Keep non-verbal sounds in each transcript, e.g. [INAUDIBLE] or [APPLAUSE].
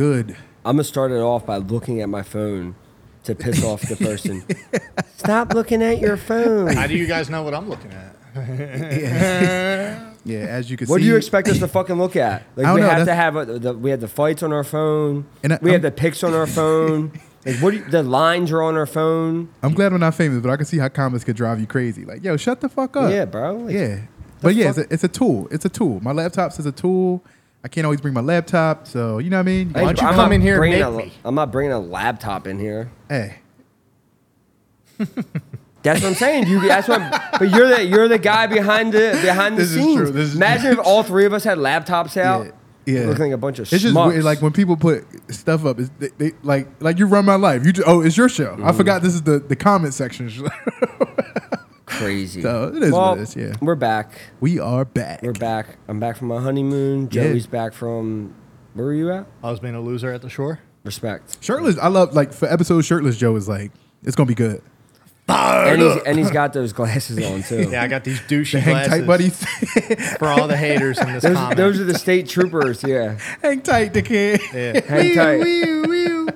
We are good. I'm gonna start it off by looking at my phone to piss off the person. [LAUGHS] Stop looking at your phone. How do you guys know what I'm looking at? Yeah, as you can see. What do you expect us to fucking look at? Like I don't we know, have to have a, the, we have the fights on our phone. And I- we have I'm- the pics on our phone. [LAUGHS] Like what? Do you, the lines are on our phone. I'm glad we're not famous, but I can see how comments could drive you crazy. Like, yo, shut the fuck up. Yeah, bro. Like, Yeah. But yeah, it's a, it's a tool. It's a tool. My laptop's is a tool. I can't always bring my laptop, so you know what I mean. Why don't you I'm come not in here and bringing make a, me? I'm not bringing a laptop in here. Hey, [LAUGHS] That's what I'm saying. You, that's what. But you're the you're the guy behind the behind the This is scenes. true. This is Imagine if all three of us had laptops out. yeah, yeah. Looking like a bunch of It's just schmucks. weird. Like when people put stuff up, it's, they, they, like like you run my life. You just, oh, it's your show. Mm-hmm. I forgot this is the the comment section. [LAUGHS] crazy. So, it is well, what it is, yeah. We're back. we are back. We're back. I'm back from my honeymoon. Yeah. Joey's back from. Where were you at? I was being a loser at the shore. Respect. Shirtless. I love like for episode shirtless. Joe is like it's gonna be good. And he's, and he's got those glasses on too. [LAUGHS] Yeah, I got these douchey Hang glasses tight, buddy. [LAUGHS] for all the haters in this Those, comment. those are the state troopers. Yeah. Hang tight, dickhead. yeah. Hang tight. Wee, wee, wee.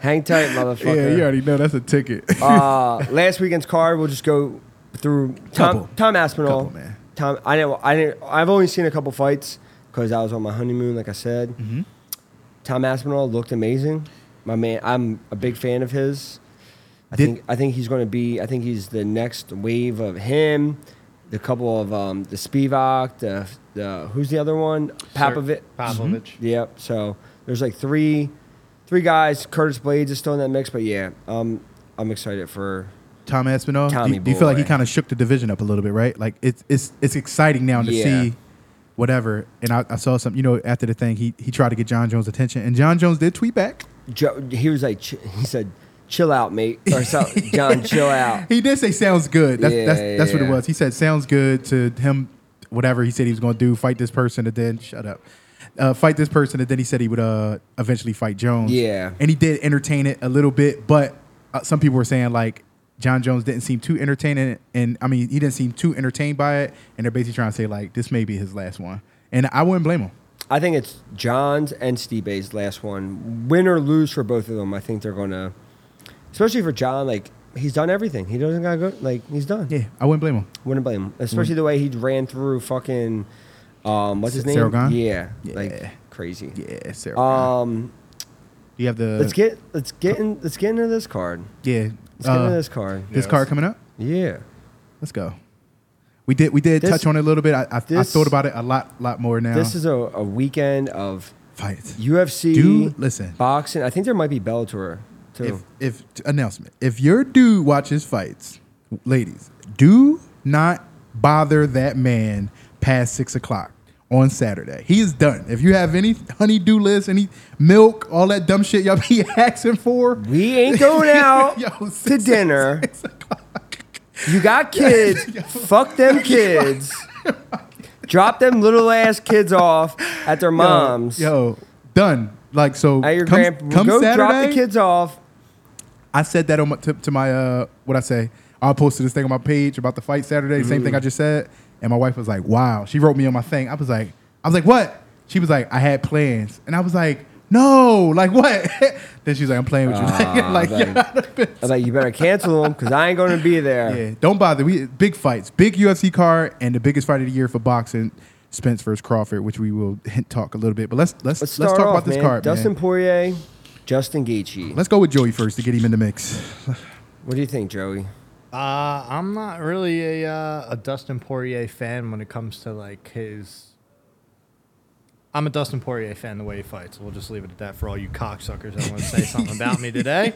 Hang tight, [LAUGHS] motherfucker. Yeah, motherfucker. you already know that's a ticket. uh, last weekend's card, we'll just go through Tom, Couple. Tom Aspinall. Couple, man. Tom, I didn't, I didn't, I've only seen a couple fights because I was on my honeymoon, like I said. Mm-hmm. Tom Aspinall looked amazing. My man, I'm a big fan of his. I Did- think, I think he's going to be. I think he's the next wave of him. The couple of um, the Spivak, the the who's the other one? Papovic. Pavlovich. Yep. So there's like three, three guys. Curtis Blaydes is still in that mix, but yeah, um, I'm excited for. Tom Aspinall. Do Tommy you, do you feel like he boy. kind of shook the division up a little bit, right? Like it's it's it's exciting now to Yeah. see whatever. And I, I saw some, you know, after the thing, he he tried to get Jon Jones' attention, and Jon Jones did tweet back. Joe, he was like, ch- he said, "Chill out, mate," or something. [LAUGHS] Jon, chill out. He did say sounds good. That's Yeah, that's that's what it yeah. was. He said sounds good to him. Whatever he said he was going to do, fight this person, and then shut up, uh, fight this person, and then he said he would uh, eventually fight Jones. Yeah. and he did entertain it a little bit, but uh, some people were saying like Jon Jones didn't seem too entertaining, and I mean he didn't seem too entertained by it, and they're basically trying to say like this may be his last one, and I wouldn't blame him. I think it's Jon's and Stipe's last one. Win or lose for both of them, I think they're gonna, especially for Jon. Like he's done everything. He doesn't gotta go. Like he's done. Yeah, I wouldn't blame him. Wouldn't blame him. Especially the way he ran through fucking, um, what's his name? Sargon? Yeah, Yeah. like crazy. Yeah, Sarah. Um, you have the? let's get let's get in let's get into this card. yeah. Let's get uh, into this car. this card coming up. Yeah. Let's go. We did we did This- touch on it a little bit. I, I, I this- thought about it a lot lot more now. This is a, a weekend of fights. UFC, Dude, listen. boxing. I think there might be Bellator too. If if announcement, if your dude watches fights, ladies, do not bother that man past six o'clock on Saturday. He is done. If you have any honeydew list, any milk, all that dumb shit y'all [LAUGHS] be asking for, we ain't going [LAUGHS] out Yo, to six- dinner. six. You got [LAUGHS] kids. Fuck them kids. Drop them little ass kids off at their moms. Yo, done. Like so. at your come, grand. come Go Saturday, drop the kids off. I said that on my, to, to my uh, what I say. I posted this thing on my page about the fight Saturday. Same Mm-hmm. thing I just said, and my wife was like, "Wow." She wrote me on my thing. I was like, "I was like, what?" She was like, "I had plans," and I was like, "No, like what?" [LAUGHS] then she's like, "I'm playing with you." [LAUGHS] Ah, like, like- yeah, I was like, you better cancel them because I ain't going to be there. yeah, don't bother. We big fights, big UFC card, and the biggest fight of the year for boxing. Spence versus Crawford, which we will [LAUGHS] hint, talk a little bit, but let's let's Let's let's, talk off, about this man. card. Dustin man. Poirier, Justin Gaethje. Let's go with Joey first to get him in the mix. What do you think, Joey? Uh, I'm not really a uh, a Dustin Poirier fan when it comes to like his. I'm a Dustin Poirier fan the way he fights. We'll just leave it at that for all you cocksuckers that want to say [LAUGHS] something about me today.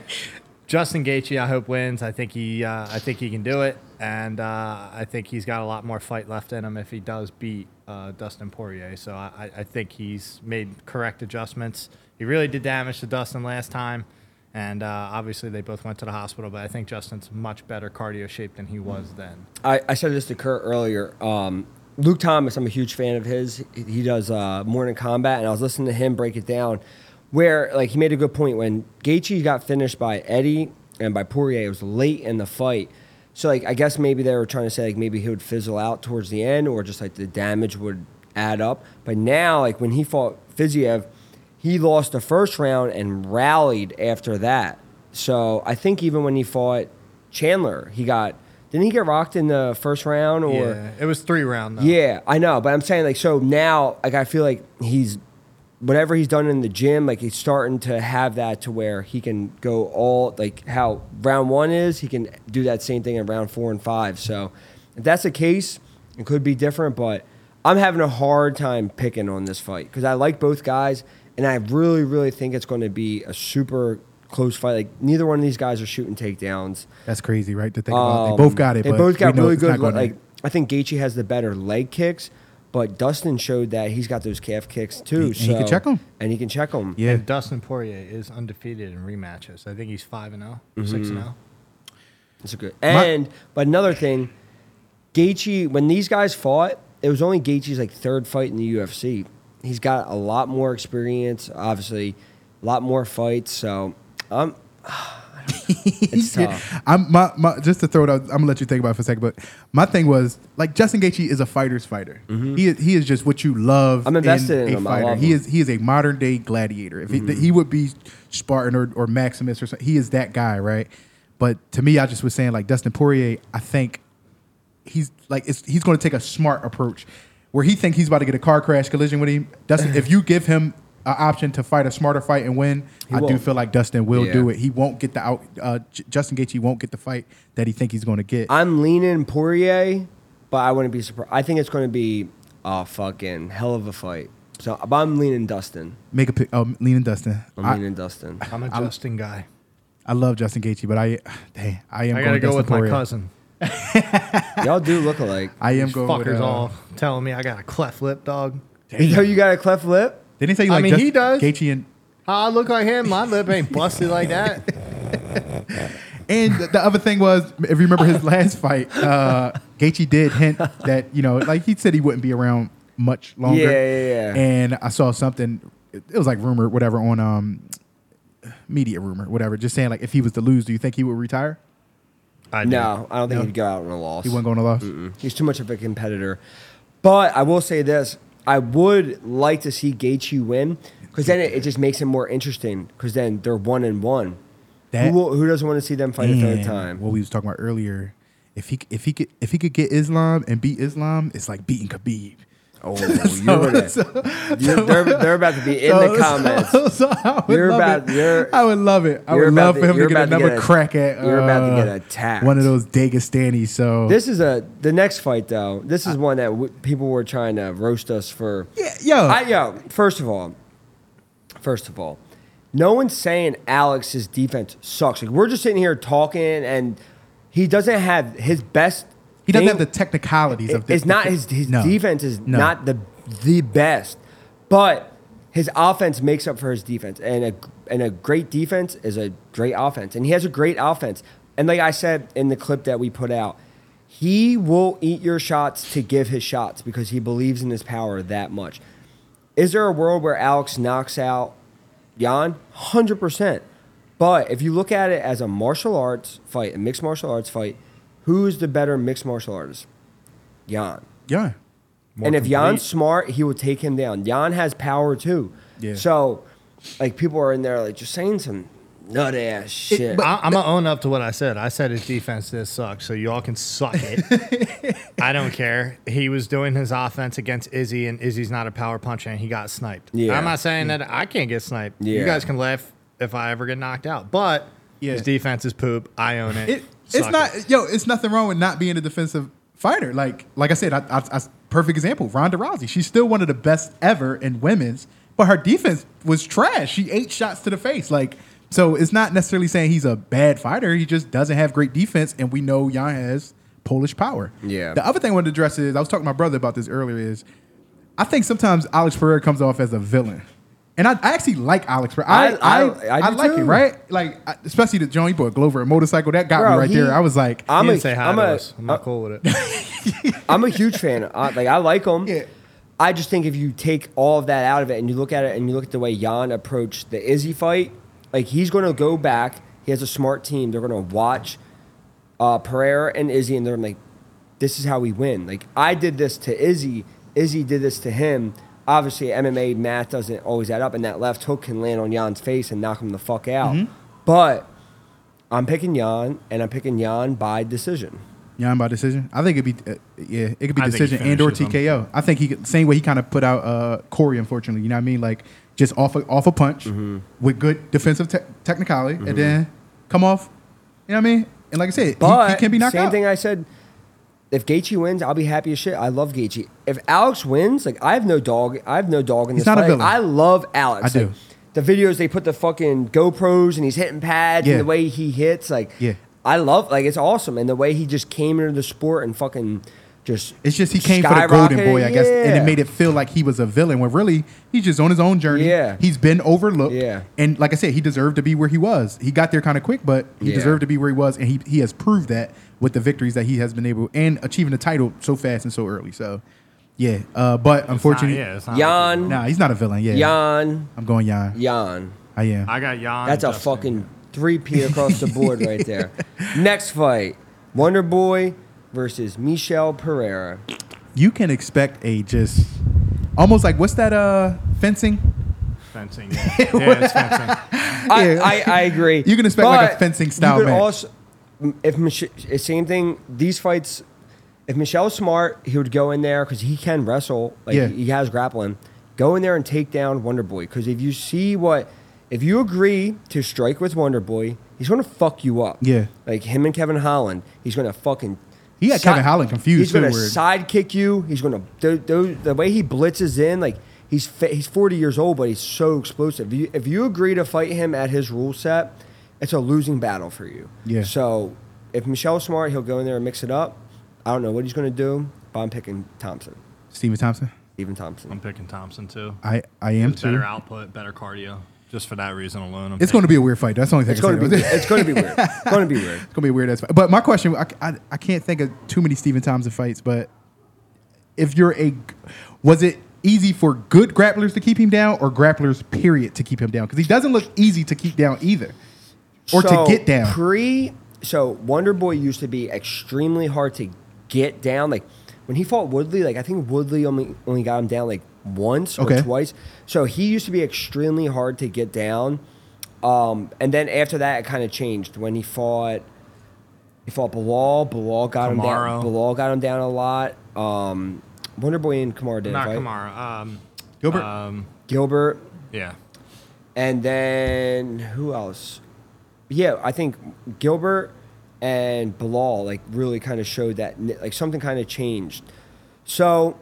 Justin Gaethje, I hope wins. I think he, uh, I think he can do it, and uh, I think he's got a lot more fight left in him if he does beat uh, Dustin Poirier. So I, I- I think he's made correct adjustments. He really did damage to Dustin last time, and uh, obviously they both went to the hospital. But I think Justin's much better cardio shape than he was then. I, I said this to Curt earlier. Um, Luke Thomas, I'm a huge fan of his. He- does uh, Morning Combat, and I was listening to him break it down. Where like he made a good point when Gaethje got finished by Eddie and by Poirier, it was late in the fight. So like I guess maybe they were trying to say like maybe he would fizzle out towards the end, or just like the damage would add up. But now like when he fought Fiziev, he lost the first round and rallied after that. So I think even when he fought Chandler, he got didn't he get rocked in the first round or yeah, it was three round though. yeah, I know, but I'm saying like so now, like I feel like he's whatever he's done in the gym, like he's starting to have that to where he can go all like how round one is, he can do that same thing in round four and five. So if that's the case, it could be different, but I'm having a hard time picking on this fight because I like both guys, and I really, really think it's going to be a super close fight. Like neither one of these guys are shooting takedowns. That's crazy, right? To think about. They Um, both got it. They but both got really good. gonna- Like I think Gaethje has the better leg kicks, but Dustin showed that he's got those calf kicks too. And he can check them, And he can check them. yeah, And Dustin Poirier is undefeated in rematches. I think he's five and 0 Mm-hmm. six and oh. 0. It's a good. And but another thing, Gaethje when these guys fought, it was only Gaethje's like third fight in the UFC. He's got a lot more experience, obviously, a lot more fights. So um, [SIGHS] [SIGHS] it's tough. I'm my, my just to throw it out. I'm gonna let you think about it for a second. But my thing was like Justin Gaethje is a fighter's fighter. He is, he is just what you love. Mm-hmm. I'm invested in a him. Fighter. he him. is he is a modern day gladiator. If Mm-hmm. he, he would be Spartan or, or Maximus or something, he is that guy, right? But to me, I just was saying like Dustin Poirier. I think he's like it's, he's going to take a smart approach where he think he's about to get a car crash collision with him. Dustin, if you give him an option to fight a smarter fight and win, He I do won't. feel like Dustin will Yeah. do it. He won't get the out. Uh, J- Justin Gaethje won't get the fight that he think he's going to get. I'm leaning Poirier, but I wouldn't be surprised. I think it's going to be a fucking hell of a fight. So, but I'm leaning Dustin. Make a pick. Um, leaning Dustin. I'm I, leaning Dustin. I'm a Justin guy. I love Justin Gaethje, but I, [SIGHS] dang, I am. I going gotta go Dustin with my Poirier. cousin. [LAUGHS] Y'all do look alike. I am These going fuckers with, uh, all telling me I got a cleft lip, dog. You know you got a cleft lip? Didn't he say you I like mean, Justin he does. Gaethje and I look like him? My lip ain't busted like that. [LAUGHS] And the, the other thing was, if you remember his last fight, uh, Gaethje did hint that you know, like he said he wouldn't be around much longer. Yeah, yeah, yeah. And I saw something. It it was like rumor, whatever, on um, media rumor, whatever, just saying like if he was to lose, do you think he would retire? I do. No, I don't think No. he'd go out on a loss. He wasn't going to loss. He's too much of a competitor. But I will say this: I would like to see Gaethje win because then it, it just makes it more interesting. Because then they're one and one. That- who, will, who doesn't want to see them fight a third And time? What we was talking about earlier, if he if he could if he could get Islam and beat Islam, it's like beating Khabib. Oh, [LAUGHS] you're, gonna, So- you're they're, they're about to be in so- the comments. So, [LAUGHS] so I would You're love about- it. I would love it. I would love to- for him to get to another get a- crack at. you're about to uh, get attacked. One of those Dagestani. So This is a the next fight though. This is one that w- people were trying to roast us for. yeah, yo, I yo, first of all, first of all, no one's saying Alex's defense sucks. Like we're just sitting here talking, and he doesn't have his best. He doesn't have the technicalities of. the- It's not his his no. defense is No. not the the best, but his offense makes up for his defense, and a and a great defense is a great offense, and he has a great offense. And like I said in the clip that we put out, he will eat your shots to give his shots because he believes in his power that much. Is there a world where Alex knocks out Jan? Hundred percent. But if you look at it as a martial arts fight, a mixed martial arts fight, who's the better mixed martial artist? Jan. Yeah, and if complete. Jan's smart, he will take him down. Jan has power too. Yeah. So, like people are in there like just saying some nut ass shit. but- I, I'm gonna own up to what I said. I said his defense did suck, so y'all can suck it. [LAUGHS] I don't care. He was doing his offense against Izzy, and Izzy's not a power puncher, and he got sniped. Yeah. I'm not saying that I can't get sniped. Yeah. You guys can laugh if I ever get knocked out, but Yeah. his defense is poop. I own it. it, it's not. Yo, it's nothing wrong with not being a defensive fighter. Like, like I said, I, I, I, perfect example. Ronda Rousey. She's still one of the best ever in women's, but her defense was trash. She ate shots to the face. Like, so it's not necessarily saying he's a bad fighter. He just doesn't have great defense, and we know Jan has Polish power. Yeah. The other thing I wanted to address is I was talking to my brother about this earlier. Is I think sometimes Alex Pereira comes off as a villain. And I, I actually like Alex Pereira. I, I- I, I- I I like too. him, right? Like, especially the Johnny Boy Glover motorcycle. That got Bro, me right he- there. I was like, I'm he a, didn't say hi I'm to a, us. I'm not cool with it. [LAUGHS] I'm a huge fan. I, like I like him. Yeah. I just think if you take all of that out of it and you look at it and you look at the way Jan approached the Izzy fight, like he's going to go back. He has a smart team. They're going to watch uh, Pereira and Izzy, and they're like, "This is how we win." Like I did this to Izzy. Izzy did this to him. Obviously MMA math doesn't always add up, and that left hook can land on Jan's face and knock him the fuck out. Mm-hmm. But I'm picking Jan, and I'm picking Jan by decision. Jan by decision. I think it'd be uh, yeah, it could be I decision and or finishes him. TKO. I think he could- same way he kind of put out uh, Corey. Unfortunately, you know what I mean? Like just off a, off a punch Mm-hmm. with good defensive te- technicality, and then come off. You know what I mean? And like I said, he- he, can be knocked same out. Same thing I said. If Gaethje wins, I'll be happy as shit. I love Gaethje. If Alex wins, like I have no dog. I have no dog in He's this not a fight. villain. I love Alex. I do. The videos they put the fucking GoPros and he's hitting pads Yeah. and the way he hits, like Yeah. I love. Like it's awesome, and the way he just came into the sport and fucking just. It's just he came for the golden boy, I guess, and it made it feel like he was a villain. When really he's just on his own journey. Yeah. he's been overlooked. Yeah. and like I said, he deserved to be where he was. He got there kind of quick, but he Yeah. deserved to be where he was, and he he has proved that with the victories that he has been able and achieving the title so fast and so early. So, yeah, uh, but It's not- unfortunately, yeah, it's not Jan, nah, he's not a villain. Yeah, Jan, I'm going Jan. Jan. I am. I got Jan. That's a Justin. fucking three P across the board right there. [LAUGHS] Next fight, Wonder Boy versus Michel Pereira. you can expect a just almost like what's that uh fencing? fencing. [LAUGHS] Yeah, yeah it's fencing. I, Yeah. I, I agree. You can expect like a fencing style you could match. Also, if Mich- same thing, these fights. If Michel's smart, he would go in there because he can wrestle. Like Yeah. he has grappling. Go in there and take down Wonder Boy. Because if you see what, if you agree to strike with Wonder Boy, he's gonna fuck you up. Yeah. Like him and Kevin Holland, he's gonna fucking. He had Kevin Holland confused, He's gonna too, where- sidekick you. He's gonna do, do, the way he blitzes in. Like he's fa- he's forty years old, but he's so explosive. If you, if you agree to fight him at his rule set, it's a losing battle for you. Yeah. So if Michel's smart, he'll go in there and mix it up. I don't know what he's gonna do, but I'm picking Thompson, Stephen Thompson. Stephen Thompson. I'm picking Thompson too. I I am too. Better output, better cardio. Just for that reason alone. I'm It's going to be a weird fight. That's the only thing. It's I gonna be weird. [LAUGHS] it's gonna be weird. It's gonna be weird. It's gonna be a weird ass fight. But my question, I, I, I can't think of too many Stephen Thompson fights. But if you're a, was it easy for good grapplers to keep him down, or grapplers period to keep him down? Because he doesn't look easy to keep down either, or So, to get down. Pre, so Wonder Boy used to be extremely hard to get down. Like when he fought Woodley, like I think Woodley only only got him down like once or twice. So he used to be extremely hard to get down. Um, and then after that, it kind of changed when he fought. He fought Bilal. Bilal got him down. Kamaru. Bilal got him down a lot. Um, Wonder Boy and Kamara did not right? Kamara. Um, Gilbert? Um, Gilbert. yeah. And then who else? Yeah, I think Gilbert and Bilal like really kind of showed that like something kind of changed. So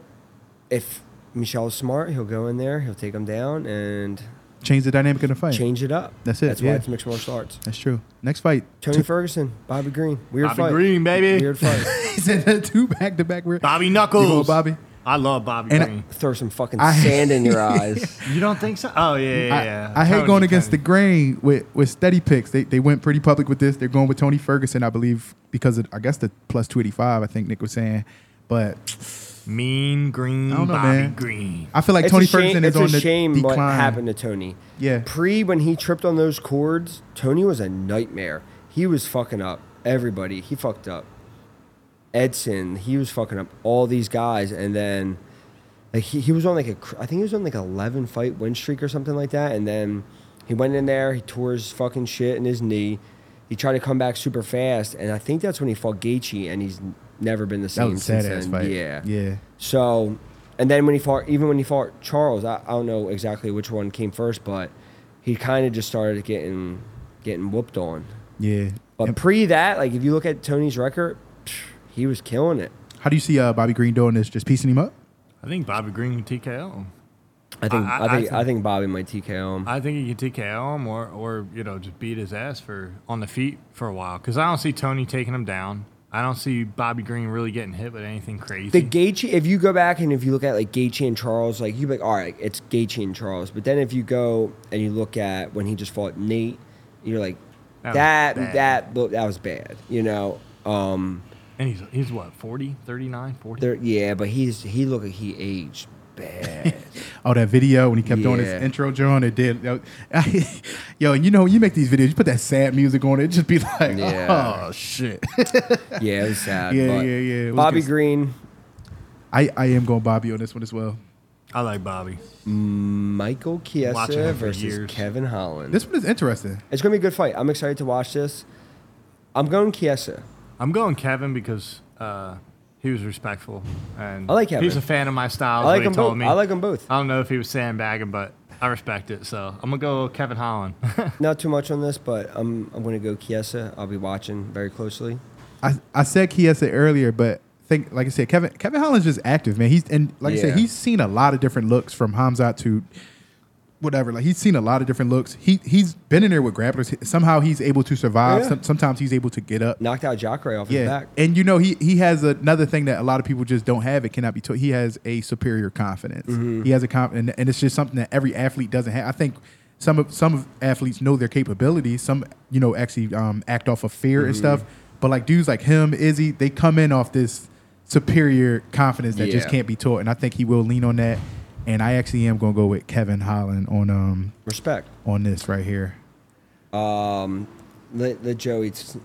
if Michel's smart, he'll go in there, he'll take him down and Change the dynamic of the fight. change it up. That's it, That's why yeah. it's mixed martial arts. That's true. Next fight. Tony Two- Ferguson, Bobby Green, weird fight. Bobby fight. Green, baby. Weird [LAUGHS] fight. he said two back to back. weird- Bobby You Knuckles. Bobby? I love Bobby And I- Throw some fucking I- sand in your [LAUGHS] eyes. you don't think so? Oh yeah, yeah. I, yeah. I hate Tony, going against the grain with, with SteadyPicks. They, they went pretty public with this. They're going with Tony Ferguson, I believe, because of, I guess the plus 285, I think Nick was saying. But mean green I don't know, Bobby man. Green. I feel like it's Tony a shame, Ferguson is it's on a the shame decline. what happened to Tony. Yeah. Pre when he tripped on those cords, Tony was a nightmare. He was fucking up everybody. He fucked up. Edson, he was fucking up all these guys, and then like he, he was on like a I think he was on like a eleven fight win streak or something like that, and then he went in there, he tore his fucking shit in his knee. He tried to come back super fast, and I think that's when he fought Gaethje, and he's never been the same since then. fight. Yeah, Yeah. so, and then when he fought, even when he fought Charles, I, I don't know exactly which one came first, but he kind of just started getting getting whooped on. Yeah. But And pre that, like if you look at Tony's record, psh, he was killing it. how do you see uh, Bobby Green doing this? Just piecing him up? I think Bobby Green can TKO. I think I- I, I- I think I think- think Bobby might TKO him. I think he can TKO him or, or you know just beat his ass for on the feet for a while because I don't see Tony taking him down. I don't see Bobby Green really getting hit with anything crazy. the Gaethje, if you go back and if you look at like Gaethje and Charles, like you be like, all right, it's Gaethje and Charles. But then if you go and you look at when he just fought Nate, you're like, That that that that, that was bad. You know, um, and he's he's what 40, 39, 40? there, yeah, but he's he looked like he aged bad. [LAUGHS] Oh, that video when he kept doing his intro, John, it did. Yo, [LAUGHS] you know, you make these videos, you put that sad music on it, it just be [LAUGHS] like, Yeah. oh, shit. Yeah, it was sad. Yeah, yeah, yeah, Bobby good. Green, I, I am going Bobby on this one as well. I like Bobby. Michael Watching Chiesa versus years. Kevin Holland. This one is interesting. it's gonna be a good fight. I'm excited to watch this. I'm going Chiesa. I'm going Kevin because uh, he was respectful and I like Kevin. He's a fan of my style. I like what he them told both. me. I like them both. I don't know if he was sandbagging, but I respect it. So I'm gonna go Kevin Holland. [LAUGHS] Not too much on this, but I'm I'm gonna go Chiesa. I'll be watching very closely. I, I said Chiesa earlier, but think like I said, Kevin Kevin Holland's just active, man. He's and like I said, he's seen a lot of different looks from Hamzat to whatever. Like he's seen a lot of different looks. He he's been in there with grapplers. Somehow he's able to survive. Yeah. Some, sometimes he's able to get up. Knocked out Jacare off his Yeah, back. and you know he he has another thing that a lot of people just don't have. It cannot be told. He has a superior confidence. Mm-hmm. He has a confidence, and it's just something that every athlete doesn't have. I think some of some of athletes know their capabilities. Some you know actually um, act off of fear Mm-hmm. and stuff. But like dudes like him, Izzy, they come in off this superior confidence that just can't be taught, and I think he will lean on that. And I actually am going to go with Kevin Holland on um Respect. on this right here. Um, let, let Joey. This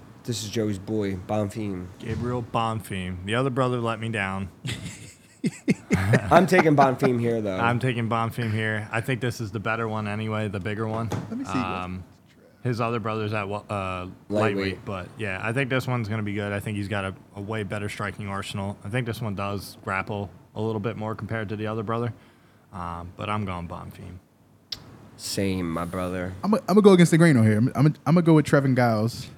is Joey's boy, Bonfim. Gabriel Bonfim. The other brother let me down. [LAUGHS] I'm taking Bonfim here though. I'm taking Bonfim here. I think this is the better one anyway, the bigger one. Let me see. Um, his other brother's at uh, lightweight. Lightweight. but yeah, I think this one's going to be good. I think he's got a, a way better striking arsenal. I think this one does grapple a little bit more compared to the other brother. Um, but I'm going Bonfim. Same, my brother. I'm gonna I'm go against the grain on here. I'm I'm I'm gonna go with Trevin Giles.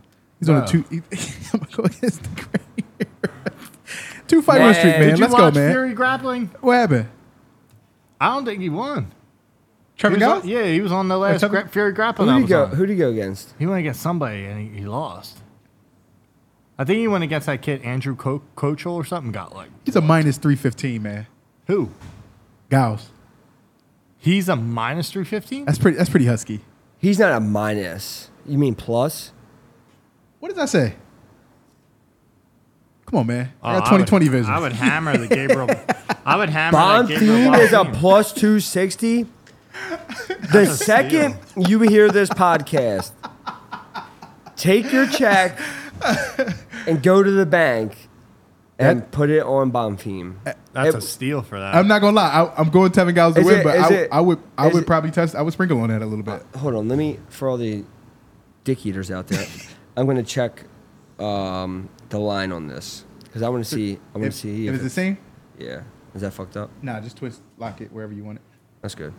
He's on a Wow. two. [LAUGHS] I'm gonna go against the grain. [LAUGHS] two fight win streak, Man, man. Did you Let's go, watch man. Fury grappling? What happened? I don't think he won. Trevin He was Giles? on- yeah, he was on the last Trevin- gra- Fury grappling. Who I did he was go? on. Who did he go against? He went against somebody and he, he lost. I think he went against that kid Andrew Co- Coachel or something. Got like He's a minus three fifteen, man. who? Giles. He's a minus three fifteen. That's pretty. That's pretty husky. He's not a minus. You mean plus? What does that say? Come on, man. Oh, I got twenty twenty vision. I would hammer the Gabriel. [LAUGHS] I would hammer that Gabriel Bonfim is a Bonfim. plus 260. [LAUGHS] The second you hear this podcast, take your check [LAUGHS] and go to the bank and That- put it on Bonfim. That's It- a steal for that. I'm not gonna lie. I, I'm going Trevin Giles to Is win, it- but I, it- I would. I is would it- probably test. I would sprinkle on that a little bit. Hold on, let me, for all the dick eaters out there, [LAUGHS] I'm going to check um, the line on this because I want to see. I want to see if if it's the same, Yeah. Is that fucked up? nah, just twist, lock it wherever you want it. That's good.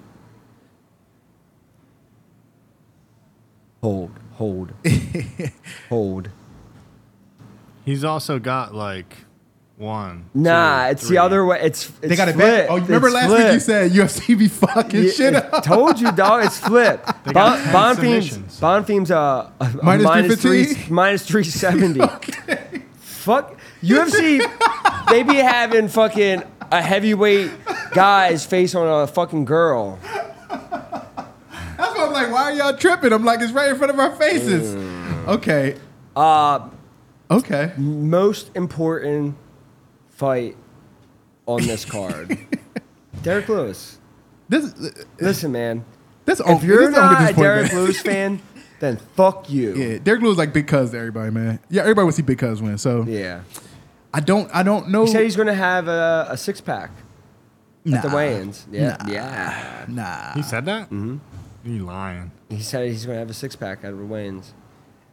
Hold, hold, [LAUGHS] hold. He's also got like one. Nah, two, it's three. the other way. It's, it's They got it flipped. back. Oh, you remember It's last week you said UFC be [LAUGHS] fucking Yeah, shit it- up. Told you, dog. It's flipped. [LAUGHS] Bon, 10 Bonfim's, submissions. Bonfim's uh, a, a Minus minus three, 315? minus three seventy. [LAUGHS] Fuck UFC. they be having fucking a heavyweight guy's face on a fucking girl. That's why I'm like, why are y'all tripping? I'm like, it's right in front of our faces. Mm. Okay. Uh, Okay. most important fight on this card. [LAUGHS] Derrick Lewis. This Listen, man. this If you're this over not a Derrick man. Lewis [LAUGHS] fan, then fuck you. Yeah, Derrick Lewis like big cuz to everybody, man. Yeah, everybody would see big cuz win. So Yeah. I don't I don't know. He said he's going to have a, a six pack nah, at the weigh-ins. Yeah. Nah. Yeah. Nah. He said that. Mm-hmm. You lying? He said he's going to have a six pack at the weigh-ins.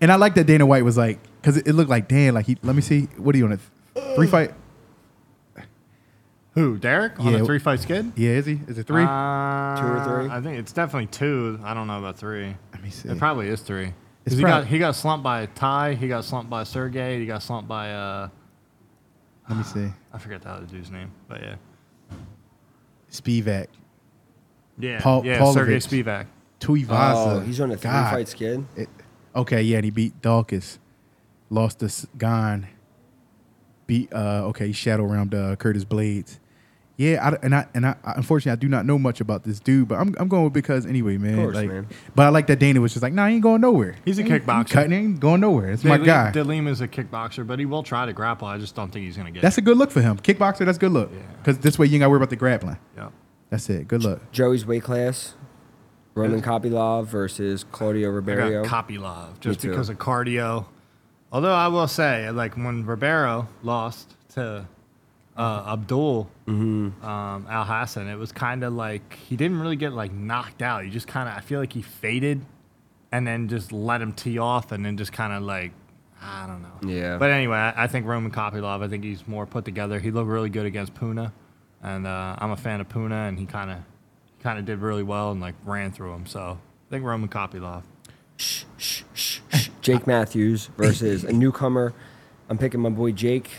And I like that Dana White was like, because it, it looked like Dan, like he. Let me see, what are you on a three fight? Who? Derrick on Yeah. a three fight skid? Yeah, is he? Is it three? Uh, Two or three? I think it's definitely two. I don't know about three. Let me see. It probably is three. 'Cause It's he prob- got he got slumped by Tai. He got slumped by Sergey. He got slumped by uh Let me see. [SIGHS] I forget the other dude's name, but yeah, Spivak, yeah, Paul- yeah. Paulovich. Sergey Spivak. Tuivasa. Oh, he's on a three God. fight skid. It- okay, yeah, and he beat Daukaus, lost to S- Gon, beat. Uh, okay, he shadow round uh, Curtis Blaydes. Yeah, I, and I and I I- unfortunately I do not know much about this dude, but I'm I'm going with because anyway, man. course, like, man. But I like that Dana was just like, nah, he ain't going nowhere. He's a ain't- kickboxer. Cutting, he ain't going nowhere. It's my Delim- guy. Delim is a kickboxer, but he will try to grapple. I just don't think he's gonna get. That's a good look for him. Kickboxer, that's a good look. Yeah. Because this way you ain't got to worry about the grappling. it. Yeah. That's it. Good luck. Joey's weight class. Roman Kopylov versus Claudio I Ribeiro. got Kopylov just because of cardio. Although I will say, like when Ribeiro lost to uh, Abdul um, Alhassan, it was kind of like he didn't really get like knocked out. He just kind of I feel like he faded, and then just let him tee off, and then just kind of like I don't know. Yeah. But anyway, I, I think Roman Kopylov. I think he's more put together. He looked really good against Puna, and uh, I'm a fan of Puna, and he kind of kind of did really well and like ran through him. So I think Roman Kopylov. Shh, shh, shh, shh. Jake [LAUGHS] Matthews versus a newcomer. I'm picking my boy Jake.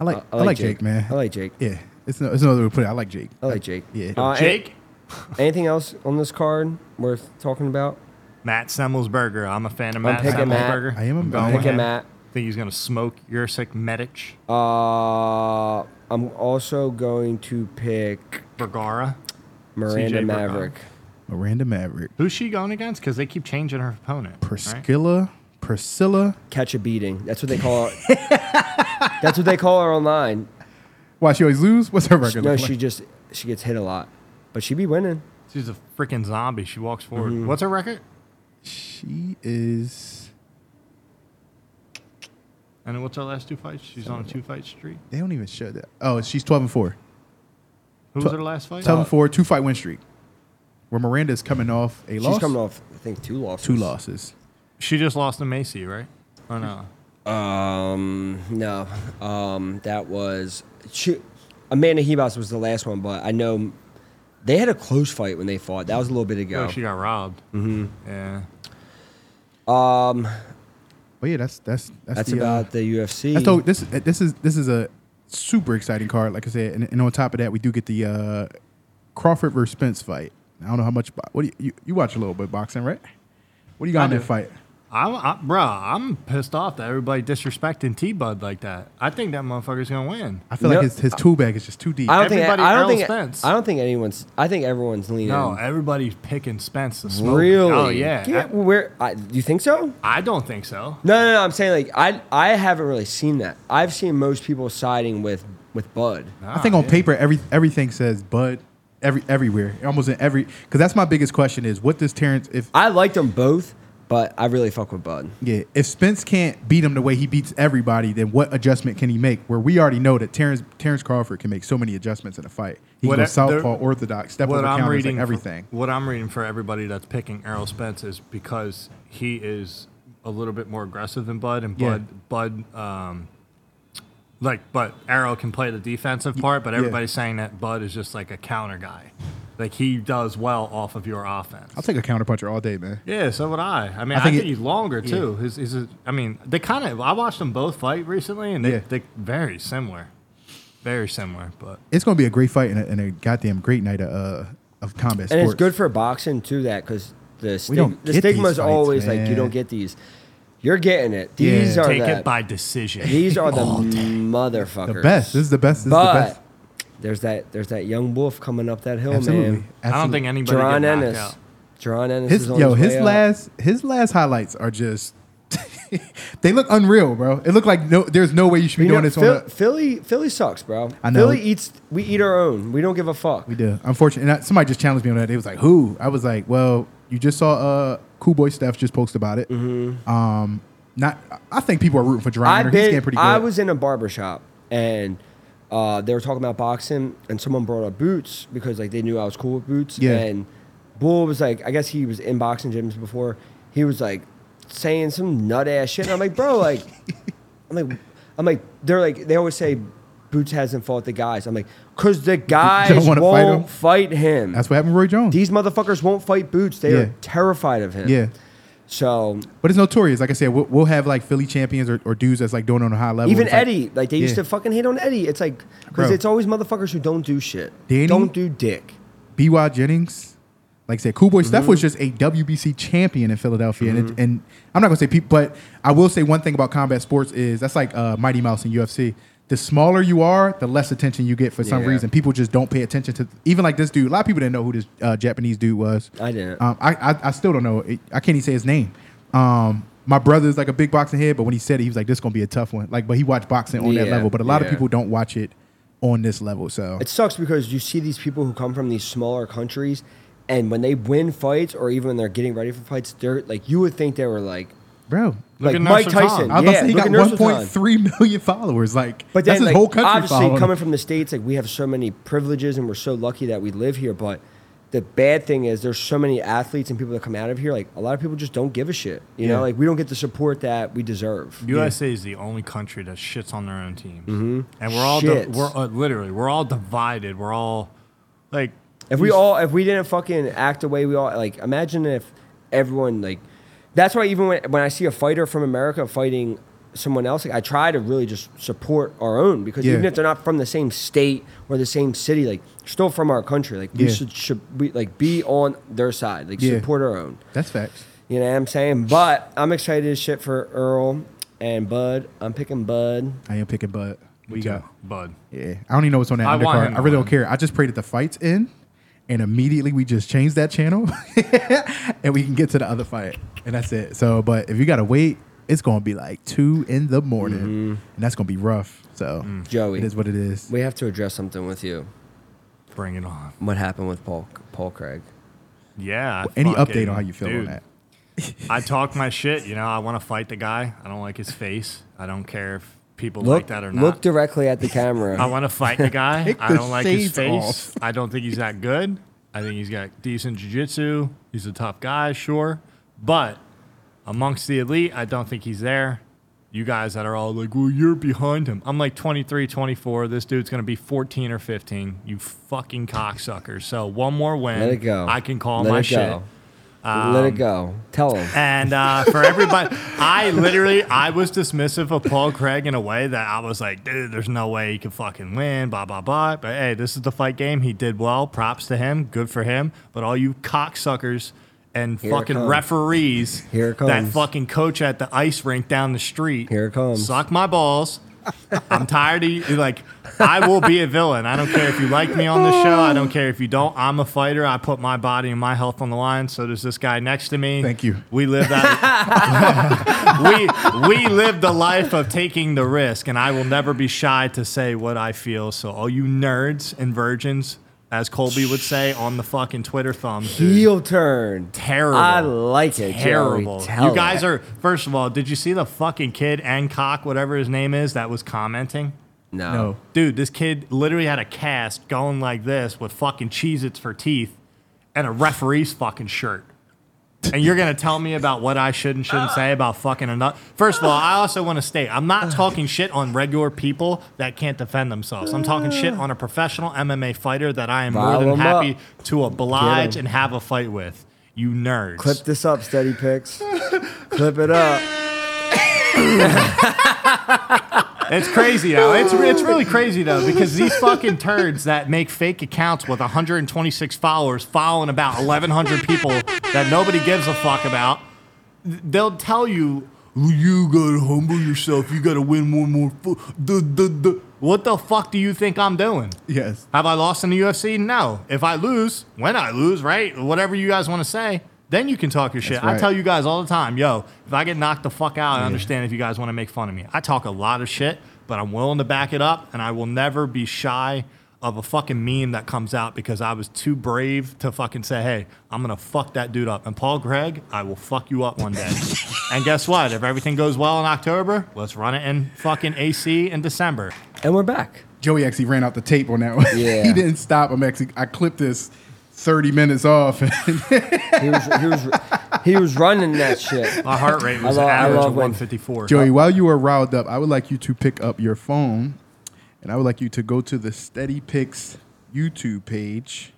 I like Uh, I, like Jake, man. I like Jake. Yeah, it's no, it's another way to put it. I like Jake. I like Jake. Yeah. Uh, Jake. anything else on this card worth talking about? Matt Semelsberger. I'm a fan of Matt picking Matt. Semelsberger. I am a- I'm going I'm with picking him. Matt. Think he's gonna smoke Jursic Medic, Uh, I'm also going to pick Vergara. Miranda CJ Maverick. Miranda Maverick, Who's she going against? Because they keep changing her opponent. right? Priscila, Priscila. Catch a beating. That's what they call [LAUGHS] it. That's what they call her online. Why she always lose? What's her record? No, look she just she gets hit a lot, but she be winning. She's a freaking zombie. She walks forward. Mm-hmm. What's her record? she is. And what's her last two fights? She's on a two fight streak. They don't even show that. Oh, she's twelve and four. Who was Tw- her last fight? Twelve and four, two fight win streak. Where Miranda's coming off a She's loss, She's coming off, I think, two losses. two losses. She just lost to Maycee, right? Or no? Um, no. Um, that was she, Amanda Ribas was the last one, but I know they had a close fight when they fought. That was a little bit ago. Oh, she got robbed. Mm-hmm. Yeah. um, But yeah, that's that's that's, that's the, uh, about the UFC. That's the, this this is this is a super exciting card. Like I said, and, and on top of that, we do get the uh, Crawford versus Spence fight. I don't know how much. What do you, you you watch a little bit boxing, right? What do you got I in that fight? I'm, I, bro, I'm pissed off that everybody disrespecting T Bud like that. I think that motherfucker's gonna win. I feel No, like his, his tool bag is just too deep. I don't think. everybody I don't Errol think. Spence. I don't think anyone's. I think everyone's leaning. No, everybody's picking Spence to smoke. really. Oh yeah. yeah where? I, do you think so? I, I don't think so. No, no, no. I'm saying like I. I haven't really seen that. I've seen most people siding with with Bud. I think on yeah. paper, every everything says Bud, every everywhere, almost in every. Because that's my biggest question is what does Terence if I like them both, but I really fuck with Bud. yeah if Spence can't beat him the way he beats everybody, then what adjustment can he make? Where we already know that Terence Terence Crawford can make so many adjustments in a fight. He What can go I- southpaw, orthodox, step what over I'm counters, reading like for- everything. what I'm reading for everybody that's picking Errol Spence is because he is a little bit more aggressive than Bud, and Yeah. Bud, Bud, um, like, but Errol can play the defensive part, but yeah. everybody's saying that Bud is just like a counter guy, like he does well off of your offense. I'll take a counterpuncher all day, man. Yeah, so would I. I mean, I I think think, it- he's longer too. His, his, his- I mean, they kind of. I watched them both fight recently, and they Yeah. they very similar, very similar. But It's gonna be a great fight and a, and a goddamn great night of, uh, of combat And sports. it's good for boxing too, that because the We don't stig- the stigma is these fights, always like you don't get these. You're getting it. These Yeah. are take the it by decision. these are the [LAUGHS] motherfuckers. the best. This is the best. This but is the best. There's that there's that young wolf coming up that hill, Absolutely. man. I don't think Absolutely. anybody Jaron get knocked Ennis. out. Jaron Ennis his is on yo his, his way up. last his last highlights are just [LAUGHS] they look unreal, bro. It looked like no there's no way you should be You know, doing this Phil- on a Philly Philly sucks, bro. I know. Philly eats we eat our own. We don't give a fuck. we do. Unfortunately, and I- somebody just challenged me on that. They was like, "Who?" I was like, "Well, you just saw uh Cool Boy Steph just post about it." Um, not. I think people are rooting for Jerome. I've He's been, getting pretty good. I was in a barber shop and uh, they were talking about boxing, and someone brought up boots because like they knew I was cool with boots. Yeah. And Bull was like, I guess he was in boxing gyms before. He was like saying some nut ass shit. And I'm like, bro, like, [LAUGHS] I'm like, I'm like, they're like, they always say. Boots hasn't fought the guys. I'm like, cause the guys wanna fight won't him? fight him. That's what happened with Roy Jones. These motherfuckers won't fight Boots. They Yeah. are terrified of him. yeah, So but it's notorious. Like I said, we'll, we'll have like Philly champions or, or dudes that's like doing it on a high level. Even It's Eddie, like they used to fucking hate on Eddie. It's like because it's always motherfuckers who don't do shit. Danny? Don't do dick. B.Y. Jennings. Like I said, Cool Boy Mm-hmm. Steph was just a WBC champion in Philadelphia, and, it, and I'm not gonna say people, but I will say one thing about combat sports is that's like uh, Mighty Mouse in UFC. The smaller you are, the less attention you get for some Yeah. reason. People just don't pay attention to even like this dude. A lot of people didn't know who this uh, Japanese dude was. I didn't. Um, I, I I still don't know. I can't even say his name. Um, my brother's like a big boxing head, but when he said it, he was like, "This is gonna be a tough one." Like, but he watched boxing on that level. But a lot of people don't watch it on this level. So It sucks because you see these people who come from these smaller countries, and when they win fights or even when they're getting ready for fights, they're like you would think they were like bro, like at Mike Nursultan. Tyson. I was about yeah, to say he got 1.3 million followers. Like, But that's then, his like, whole country obviously, following. coming from the states, like we have so many privileges, and we're so lucky that we live here. But the bad thing is, there's so many athletes and people that come out of here. Like a lot of people just don't give a shit. You Yeah. know, like we don't get the support that we deserve. USA is the only country that shits on their own team, mm-hmm. and we're all di- we're uh, literally we're all divided. We're all like If we all, if we didn't fucking act the way we all, like, imagine if everyone, like, that's why even when, when I see a fighter from America fighting someone else, like, I try to really just support our own because even if they're not from the same state or the same city, like, they're still from our country. Like, we Yeah. should, should be, like, be on their side, like, Yeah. support our own. That's facts. You know what I'm saying? But I'm excited as shit for Errol and Bud. I'm picking Bud. I am picking Bud. We got. Bud. Yeah, I don't even know what's on that I want undercard. him I really don't win. care. I just pray that the fights in, and immediately we just change that channel, [LAUGHS] and we can get to the other fight, and that's it. So, but if you gotta wait, it's gonna be like two in the morning, mm-hmm. and that's gonna be rough. So, mm. Joey. it is what it is. We have to address something with you. Bring it on. What happened with Paul Paul Craig? Yeah. I Any update on how you feel on that? I talk my shit. You know, I want to fight the guy. I don't like his face. I don't care if people Look, like that or not. look directly at the camera. [LAUGHS] I want to fight the guy. [LAUGHS] Take I the don't like his shades face. off. I don't think he's that good. I think he's got decent jiu-jitsu. He's a tough guy, sure. But amongst the elite, I don't think he's there. You guys that are all like, well, you're behind him. I'm like 23, 24. This dude's going to be 14 or 15. You fucking cocksuckers. So one more win. Let it go. I can call Let my it shit. go. Let it go. Tell him. And uh, for everybody, I literally I was dismissive of Paul Craig in a way that I was like, dude, there's no way he could fucking win, blah blah blah. But hey, this is the fight game. He did well. Props to him. Good for him. But all you cocksuckers and Here fucking comes. referees Here it that fucking coach at the ice rink down the street. Here it comes. Suck my balls. I'm tired of you. Like, I will be a villain. I don't care if you like me on the show. I don't care if you don't. I'm a fighter. I put my body and my health on the line. So does this guy next to me. Thank you. We live that. [LAUGHS] we we live the life of taking the risk, and I will never be shy to say what I feel. So all you nerds and virgins, as Colby would say on the fucking Twitter thumbs, dude, Heel turn. terrible. I like it. Terrible. Joey. Tell you guys it. are. First of all, did you see the fucking kid and cock, whatever his name is, that was commenting? no. No, Dude, this kid literally had a cast going like this with fucking Cheez-Its for teeth and a referee's fucking shirt. And you're gonna tell me about what I should and shouldn't say about fucking another. First of all, I also want to state I'm not talking shit on regular people that can't defend themselves. I'm talking shit on a professional MMA fighter that I am more Rile than 'em happy up. to oblige and have a fight with. You nerds. Clip this up, SteadyPicks. Clip it up. [LAUGHS] It's crazy though. It's it's really [LAUGHS] crazy though because these fucking turds that make fake accounts with 126 followers following about 1,100 people that nobody gives a fuck about, they'll tell you you gotta humble yourself. You gotta win one more. Duh, duh, duh." What the fuck do you think I'm doing? yes, Have I lost in the UFC? No. If I lose, when I lose, right? Whatever you guys want to say, then you can talk your shit. I tell you guys all the time, yo, if I get knocked the fuck out, I understand if you guys want to make fun of me. I talk a lot of shit, but I'm willing to back it up, and I will never be shy of a fucking meme that comes out because I was too brave to fucking say, hey, I'm gonna fuck that dude up. And Paul Craig, I will fuck you up one day. [LAUGHS] and guess what? If everything goes well in October, let's run it in fucking AC in December. And we're back. Joey actually ran out the tape on that one. [LAUGHS] Yeah. he didn't stop. I'm actually I clipped this 30 minutes off. [LAUGHS] He was, he was, he was running that shit. My heart rate was I an love- I average love of when- 154. Joey, while you are riled up, I would like you to pick up your phone and I would like you to go to the SteadyPicks YouTube page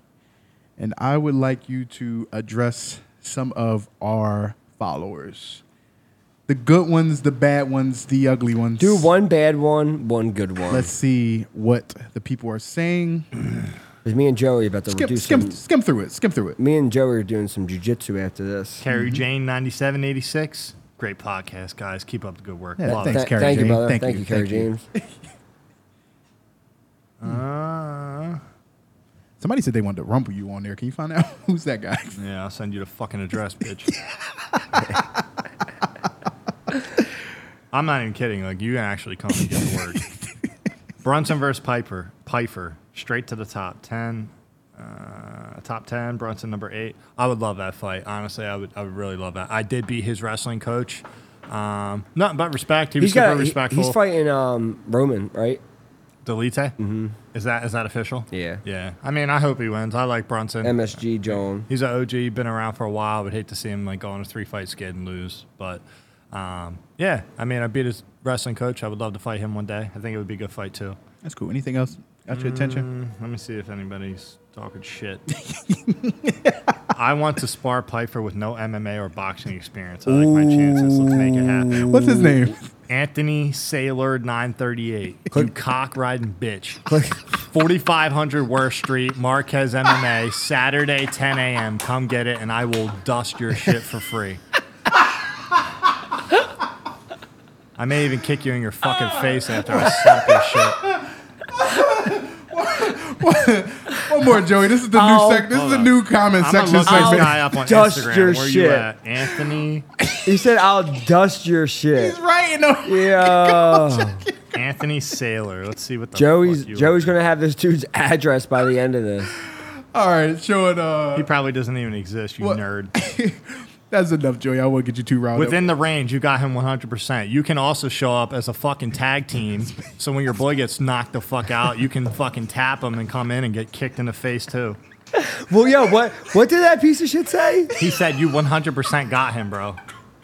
and I would like you to address some of our followers. The good ones, the bad ones, the ugly ones. Do one bad one, one good one. Let's see what the people are saying. [CLEARS THROAT] Because me and Joey about to Skim, do skim, some. skim through it. Skim through it. Me and Joey are doing some jujitsu after this. Carrie Jane, 9786. Great podcast, guys. Keep up the good work. Yeah, Love thanks, it. Th- Kerry thank you, James. brother. Thank Thank, you, you, Kerry thank you. James. [LAUGHS] Uh, Somebody said they wanted to rumble you on there. Can you find out [LAUGHS] who's that guy? yeah, I'll send you the fucking address, [LAUGHS] bitch. I'm not even kidding. Like, you can actually come and get the word. Brunson versus Pyfer. Pyfer. Straight to the top. 10. Uh, top 10. Brunson number 8. I would love that fight. Honestly, I would, I would really love that. I did beat his wrestling coach Um, nothing but respect. He was He's super got. he- respectful. he's fighting um, Roman, right? Dolidze? Mm-hmm. Is that is that official? Yeah. Yeah. I mean, I hope he wins. I like Brunson. MSG Joan. He's an OG, been around for a while. Would hate to see him like go on a three fight skid and lose. But um, yeah, I mean, I beat his wrestling coach. I would love to fight him one day. I think it would be a good fight too. That's cool. Anything else got your attention? Mm, let me see if anybody's talking shit. [LAUGHS] I want to spar Pyfer with no MMA or boxing experience. I like my chances. Let's make it happen. What's his name? Anthony Sailor 938. You cock riding bitch. 4500 Worth Street, Marquez MMA, Saturday 10 a.m. Come get it, and I will dust your shit for free. I may even kick you in your fucking face after I slap your shit. [LAUGHS] One more, Joey. This is the Oh. new sec- This is Hold the on. new comment I'm gonna section look this segment. guy up on Dust Instagram. your Where shit. you at, Anthony? He said, "I'll dust your shit." He's writing them. Yeah. [LAUGHS] Anthony Sailor. Let's see what the Joey's fuck you Joey's gonna have this dude's address by the end of this. All right, showing. Uh, He probably doesn't even exist, you What? nerd. [LAUGHS] that's enough, Joey. I won't get you too riled up. Within the range, you got him 100%. You can also show up as a fucking tag team. [LAUGHS] So when your boy gets knocked the fuck out, you can fucking tap him and come in and get kicked in the face too. Well, yo, what what did that piece of shit say? He said you 100% got him, bro.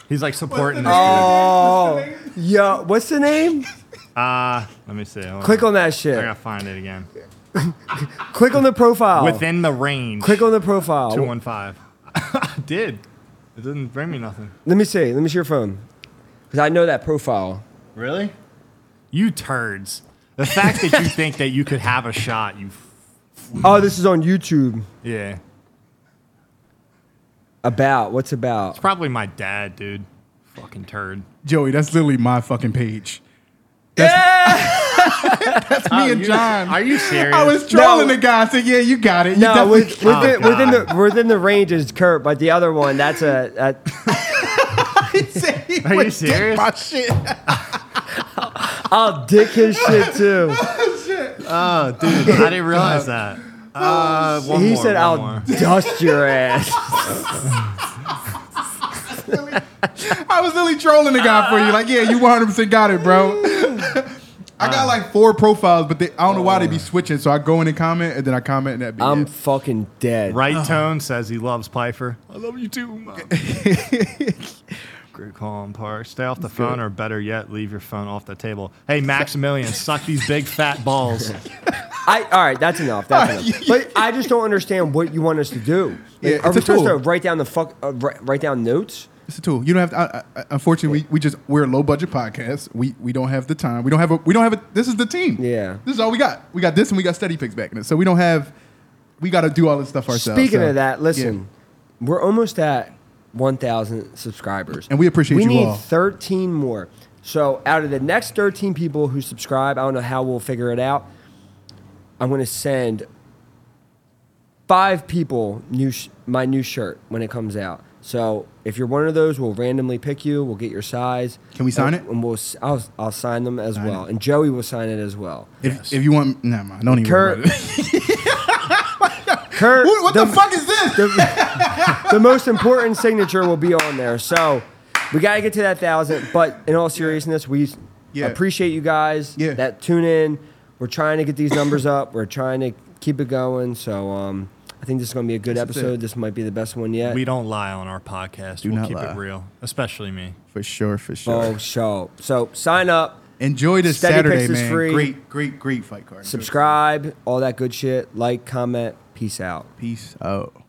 He's like supporting this Oh, yo, what's the name? dude. Uh, let me see. Hold Click on that shit. I shit. gotta find it again. [LAUGHS] Click on the profile. Within the range. Click on the profile. 215. [LAUGHS] I did. It didn't bring me nothing. Let me see. Let me see your phone. Because I know that profile. Really? You turds. The fact that you think that you could have a shot, you. F- Oh, this is on YouTube. yeah. About what's about? It's probably my dad, dude. Fucking turd. Joey, that's literally my fucking page. That's, [LAUGHS] [LAUGHS] that's me and you- John. Are you serious? I was trolling No. the guy. I said, "Yeah, you got it. You No, definitely with, within, Oh, within the within the range is Curt, but the other one that's a, a. [LAUGHS] He said he Are would you dick serious? My shit. [LAUGHS] I'll dick his shit too. Oh, dude, I didn't realize that. Uh, one he more, said, one "I'll more. dust your ass." I was literally trolling the guy for you. Like, yeah, you 100 percent got it, bro. I got like four profiles, but they, I don't know why they be switching. So I go in and comment, and then I comment, and that be I'm it. fucking dead. Right tone says he loves Pyfer. I love you too, mom. [LAUGHS] Great call on Park. Stay off the phone, or better yet, leave your phone off the table. Hey, Maximilian, [LAUGHS] suck these big fat balls. [LAUGHS] I all right, that's enough. That's enough. But I just don't understand what you want us to do. Like, Yeah, are it's we a supposed tool. to write down the fuck? Uh, write, write down notes? It's a tool. You don't have to. I, I, unfortunately, we, we just we're a low budget podcast. We we don't have the time. We don't have a. We don't have a. This is the team. Yeah. This is all we got. We got this, and we got SteadyPicks back in it. So we don't have. We got to do all this stuff ourselves. Speaking so, of that, yeah. listen, we're almost at 1,000 subscribers, And we appreciate we you all. We need all. 13 more. So out of the next 13 people who subscribe, I don't know how we'll figure it out. I'm going to send five people new sh- my new shirt when it comes out. So if you're one of those, we'll randomly pick you. We'll get your size. Can we sign and, it? And we'll s- I'll, I'll sign them as Sign well, it. and Joey will sign it as well. If, Yes. if you want, nah, man, don't even. Curt- worry. Curt, [LAUGHS] what what the, fuck is this? the most important signature will be on there. So we got to get to that thousand. But in all seriousness, we Yeah. appreciate you guys Yeah. that tune in. We're trying to get these numbers up. We're trying to keep it going. So um, I think this is going to be a good This episode. This might be the best one yet. We don't lie on our podcast. Do we'll not keep lie. it real, especially me. for sure, for sure. oh, show. So sign up, Enjoy this Steady Saturday, man. free. Great, great, great fight card. subscribe, all that good shit. Like, comment. Peace out. Peace out.